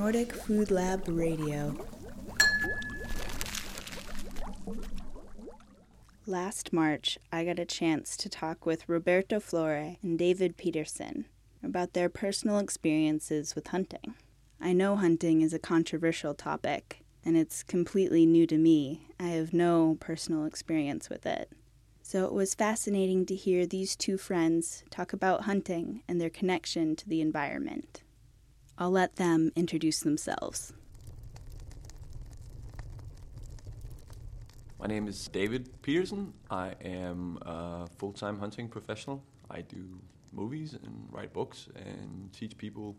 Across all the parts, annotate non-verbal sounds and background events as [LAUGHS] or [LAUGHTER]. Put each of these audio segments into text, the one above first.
Nordic Food Lab Radio. Last March, I got a chance to talk with Roberto Flore and David Peterson about their personal experiences with hunting. I know hunting is a controversial topic, and it's completely new to me. I have no personal experience with it. So it was fascinating to hear these two friends talk about hunting and their connection to the environment. I'll let them introduce themselves. My name is David Peterson. I am a full time hunting professional. I do movies and write books and teach people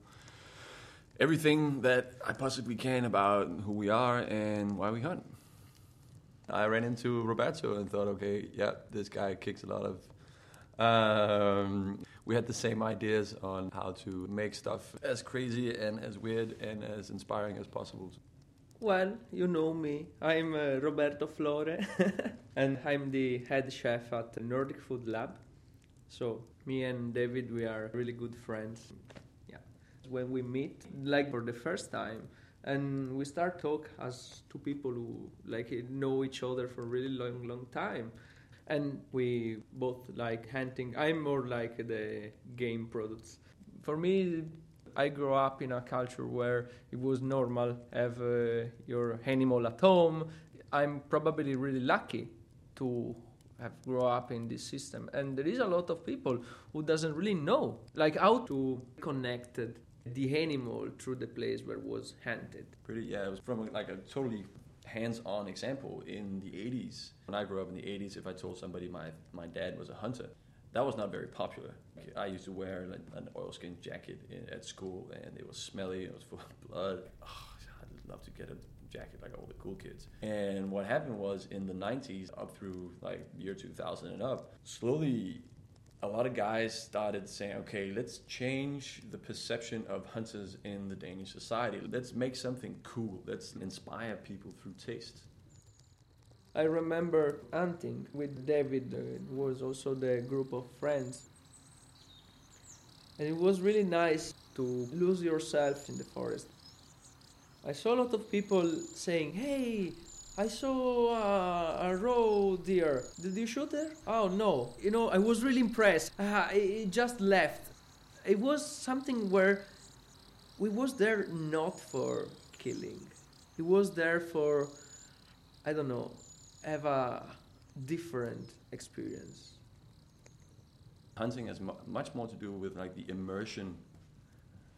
everything that I possibly can about who we are and why we hunt. I ran into Roberto and thought, okay, yeah, this guy kicks a lot of. Um, we had the same ideas on how to make stuff as crazy and as weird and as inspiring as possible. Well, you know me. I'm uh, Roberto Flore, [LAUGHS] and I'm the head chef at Nordic Food Lab. So, me and David, we are really good friends. Yeah. When we meet, like for the first time, and we start talk as two people who like know each other for a really long long time and we both like hunting. I'm more like the game products. For me i grew up in a culture where it was normal have uh, your animal at home. I'm probably really lucky to have grown up in this system. And there is a lot of people who doesn't really know like how to connect the animal through the place where it was hunted. Pretty, yeah, it was from like a totally hands-on example in the 80s. When I grew up in the 80s, if I told somebody my, my dad was a hunter, that was not very popular. I used to wear like an oilskin jacket in, at school, and it was smelly. It was full of blood. Oh, I'd love to get a jacket like all the cool kids. And what happened was in the 90s, up through like year 2000 and up, slowly a lot of guys started saying, okay, let's change the perception of hunters in the Danish society. Let's make something cool. Let's inspire people through taste. I remember hunting with David. Uh, it was also the group of friends. And it was really nice to lose yourself in the forest. I saw a lot of people saying, hey, I saw uh, a roe deer. Did you shoot it? Oh no! You know, I was really impressed. Uh, it just left. It was something where we was there not for killing. It was there for, I don't know, have a different experience. Hunting has mu- much more to do with like the immersion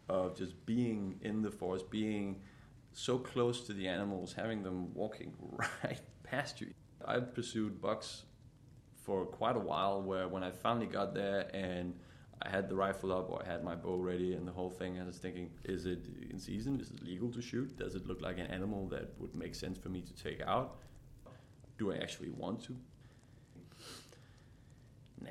of just being in the forest, being so close to the animals, having them walking [LAUGHS] right past you. I've pursued bucks for quite a while where when I finally got there and I had the rifle up or I had my bow ready and the whole thing, I was thinking, is it in season? Is it legal to shoot? Does it look like an animal that would make sense for me to take out? Do I actually want to? Nah,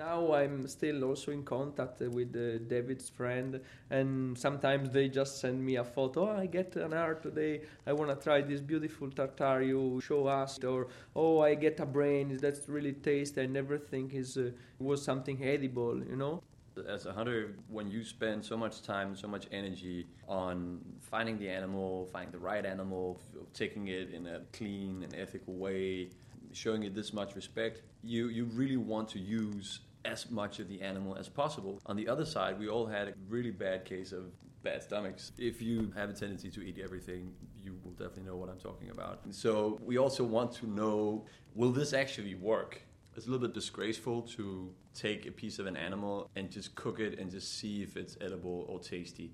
now I'm still also in contact with uh, David's friend, and sometimes they just send me a photo. Oh, I get an art today. I want to try this beautiful tartar you show us, or oh, I get a brain that's really tasty. I never think is uh, was something edible, you know. As a hunter, when you spend so much time, so much energy on finding the animal, finding the right animal, taking it in a clean and ethical way, showing it this much respect, you, you really want to use as much of the animal as possible. On the other side, we all had a really bad case of bad stomachs. If you have a tendency to eat everything, you will definitely know what I'm talking about. So we also want to know will this actually work? It's a little bit disgraceful to take a piece of an animal and just cook it and just see if it's edible or tasty.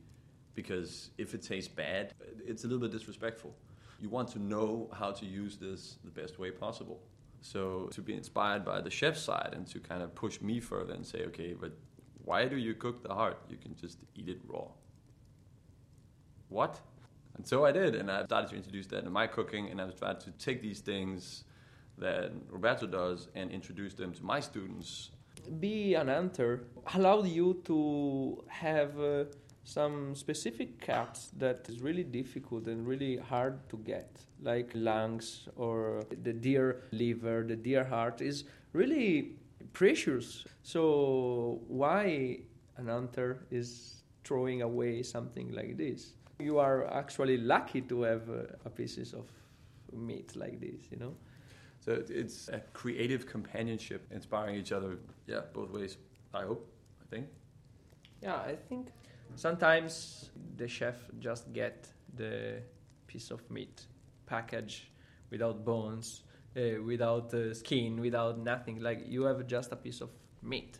Because if it tastes bad, it's a little bit disrespectful. You want to know how to use this the best way possible. So to be inspired by the chef's side and to kind of push me further and say, okay, but why do you cook the heart? You can just eat it raw. What? And so I did, and I started to introduce that in my cooking, and I tried to take these things that Roberto does and introduce them to my students. Be an hunter allowed you to have uh, some specific cuts that is really difficult and really hard to get, like lungs or the deer liver, the deer heart, is really precious. So why an hunter is throwing away something like this? You are actually lucky to have a pieces of meat like this, you know. So it's a creative companionship, inspiring each other. Yeah, both ways. I hope. I think. Yeah, I think sometimes the chef just get the piece of meat package without bones, uh, without uh, skin, without nothing. Like you have just a piece of meat.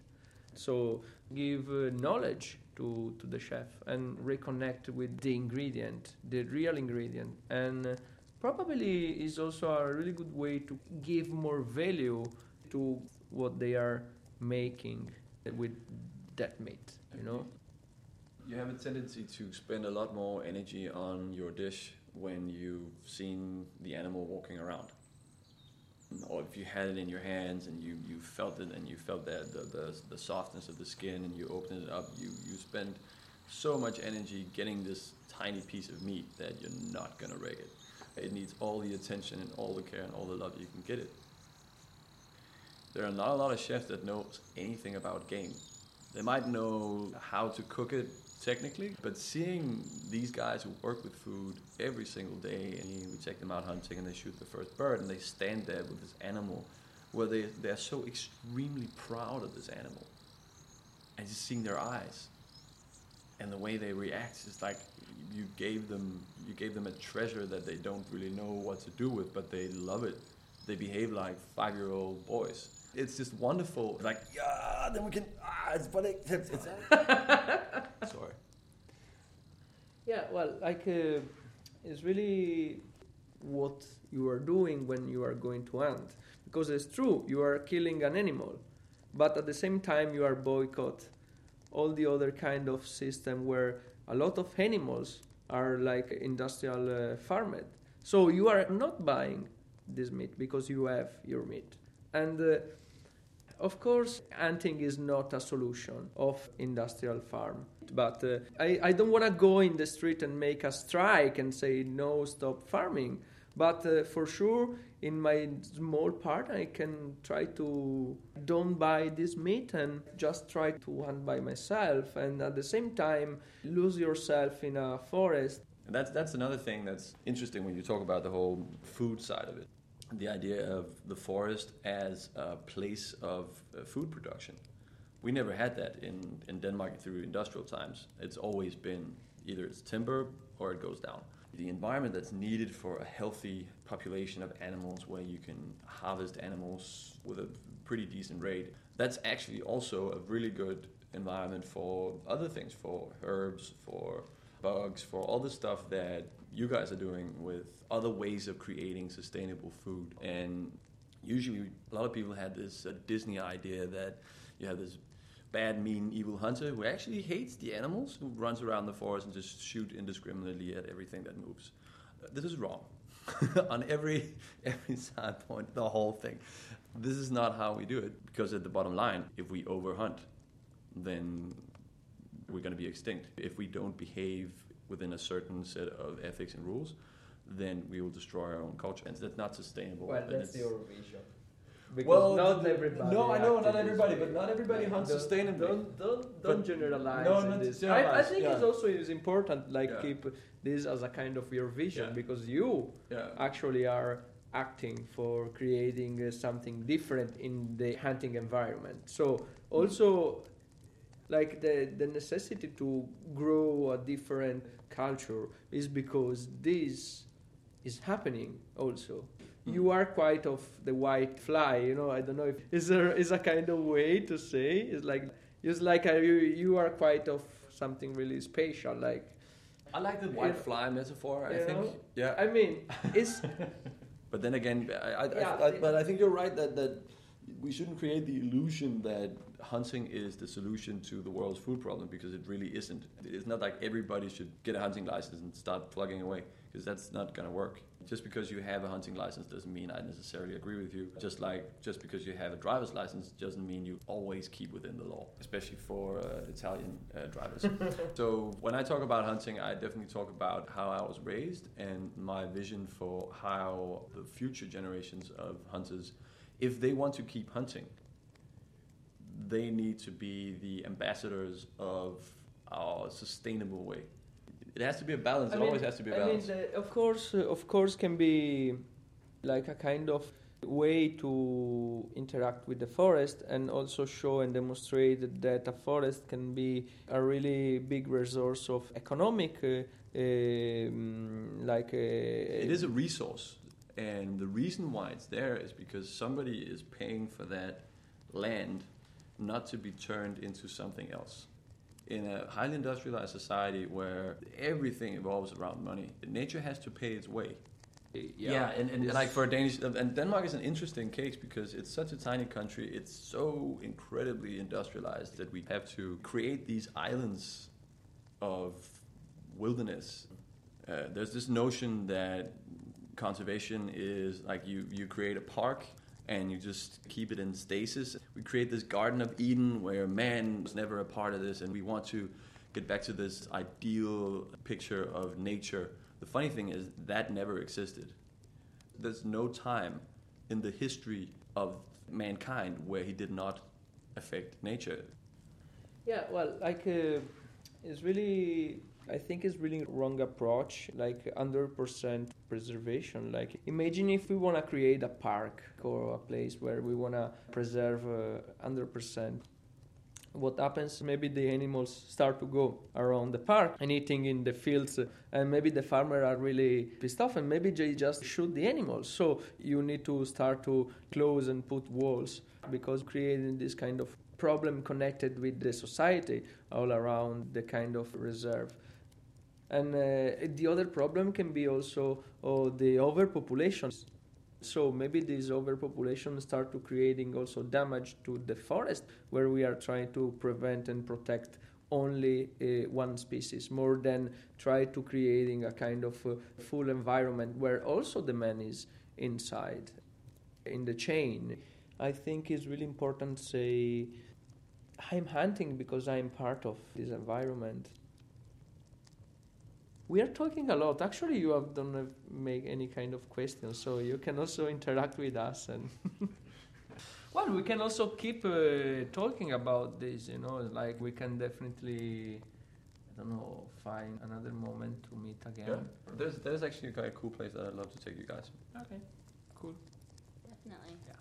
So give uh, knowledge to, to the chef and reconnect with the ingredient, the real ingredient. And uh, probably is also a really good way to give more value to what they are making with that meat, you know? You have a tendency to spend a lot more energy on your dish when you've seen the animal walking around. Or if you had it in your hands and you, you felt it and you felt that the, the, the softness of the skin and you opened it up, you, you spend so much energy getting this tiny piece of meat that you're not going to rig it. It needs all the attention and all the care and all the love you can get it. There are not a lot of chefs that know anything about game. They might know how to cook it technically, but seeing these guys who work with food every single day, and we take them out hunting and they shoot the first bird, and they stand there with this animal, where they they're so extremely proud of this animal, and just seeing their eyes, and the way they react is like you gave them you gave them a treasure that they don't really know what to do with, but they love it. They behave like five year old boys it's just wonderful. Like, yeah, then we can. Ah, it's funny. [LAUGHS] It's, it's [LAUGHS] sorry. Yeah, well, like uh, it's really what you are doing when you are going to hunt, because it's true you are killing an animal, but at the same time you are boycott all the other kind of system where a lot of animals are like industrial uh, farmed. So you are not buying this meat because you have your meat, and. Uh, of course, hunting is not a solution of industrial farm, but uh, I, I don't want to go in the street and make a strike and say no, stop farming. But uh, for sure, in my small part, I can try to don't buy this meat and just try to hunt by myself, and at the same time lose yourself in a forest. That's that's another thing that's interesting when you talk about the whole food side of it the idea of the forest as a place of uh, food production. We never had that in, in Denmark through industrial times. It's always been either it's timber or it goes down. The environment that's needed for a healthy population of animals where you can harvest animals with a pretty decent rate, that's actually also a really good environment for other things, for herbs, for bugs, for all the stuff that you guys are doing with other ways of creating sustainable food. And usually, a lot of people had this uh, Disney idea that you have this bad, mean, evil hunter who actually hates the animals, who runs around the forest and just shoot indiscriminately at everything that moves. This is wrong. [LAUGHS] on every [LAUGHS] every side point, the whole thing. This is not how we do it because at the bottom line, if we overhunt, then we're going to be extinct. If we don't behave within a certain set of ethics and rules, then we will destroy our own culture. And that's not sustainable. Well, that's your vision. Because well, not everybody. No, I know not everybody, but not everybody hunts sustainably. Don't don't, don't generalize. No, not this. Generalize, I, I think yeah. it's also is important. Like yeah. keep this as a kind of your vision because you actually are acting for creating uh, something different in the hunting environment. So also like the, the necessity to grow a different culture is because this is happening also mm. you are quite of the white fly you know i don't know if is there is a kind of way to say it's like it's like a, you, you are quite of something really special like i like the white fly metaphor i think know? yeah i mean it's [LAUGHS] but then again I, I, yeah, I, but i think you're right that that we shouldn't create the illusion that hunting is the solution to the world's food problem because it really isn't. It's not like everybody should get a hunting license and start plugging away because that's not going to work. Just because you have a hunting license doesn't mean I necessarily agree with you. Just like just because you have a driver's license doesn't mean you always keep within the law, especially for uh, Italian uh, drivers. [LAUGHS] so when I talk about hunting, I definitely talk about how I was raised and my vision for how the future generations of hunters, if they want to keep hunting, they need to be the ambassadors of our sustainable way. It has to be a balance. I it mean, always has to be a I balance. mean, the, of course, uh, of course, can be like a kind of way to interact with the forest and also show and demonstrate that a forest can be a really big resource of economic, uh, um, like. Uh, it is a resource, and the reason why it's there is because somebody is paying for that land not to be turned into something else. In a highly industrialized society where everything evolves around money, nature has to pay its way. Yeah, and, and like for a Danish, and Denmark is an interesting case because it's such a tiny country. It's so incredibly industrialized that we have to create these islands of wilderness. Uh, there's this notion that conservation is like you, you create a park and you just keep it in stasis. We create this Garden of Eden where man was never a part of this, and we want to get back to this ideal picture of nature. The funny thing is that never existed. There's no time in the history of mankind where he did not affect nature. Yeah, well, like uh, it's really I think it's really wrong approach, like 100% preservation. Like imagine if we want to create a park or a place where we want to preserve uh, 100%. What happens? Maybe the animals start to go around the park and eating in the fields, uh, and maybe the farmer are really pissed off, and maybe they just shoot the animals. So you need to start to close and put walls because creating this kind of problem connected with the society all around the kind of reserve. And uh, the other problem can be also oh, the overpopulation. So maybe this overpopulation start to creating also damage to the forest where we are trying to prevent and protect only uh, one species more than try to creating a kind of uh, full environment where also the man is inside in the chain. I think it's really important to say I'm hunting because I'm part of this environment we are talking a lot. Actually, you have don't make any kind of questions, so you can also interact with us and. [LAUGHS] well, we can also keep uh, talking about this. You know, like we can definitely, I don't know, find another moment to meet again. Yeah. There's there's actually a cool place that I'd love to take you guys. Okay, cool. Definitely. Yeah.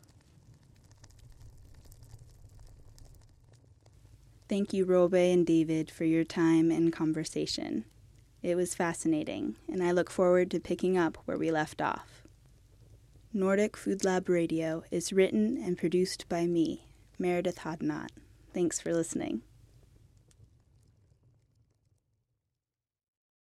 Thank you, Robe and David, for your time and conversation. It was fascinating, and I look forward to picking up where we left off. Nordic Food Lab Radio is written and produced by me, Meredith Hodnott. Thanks for listening.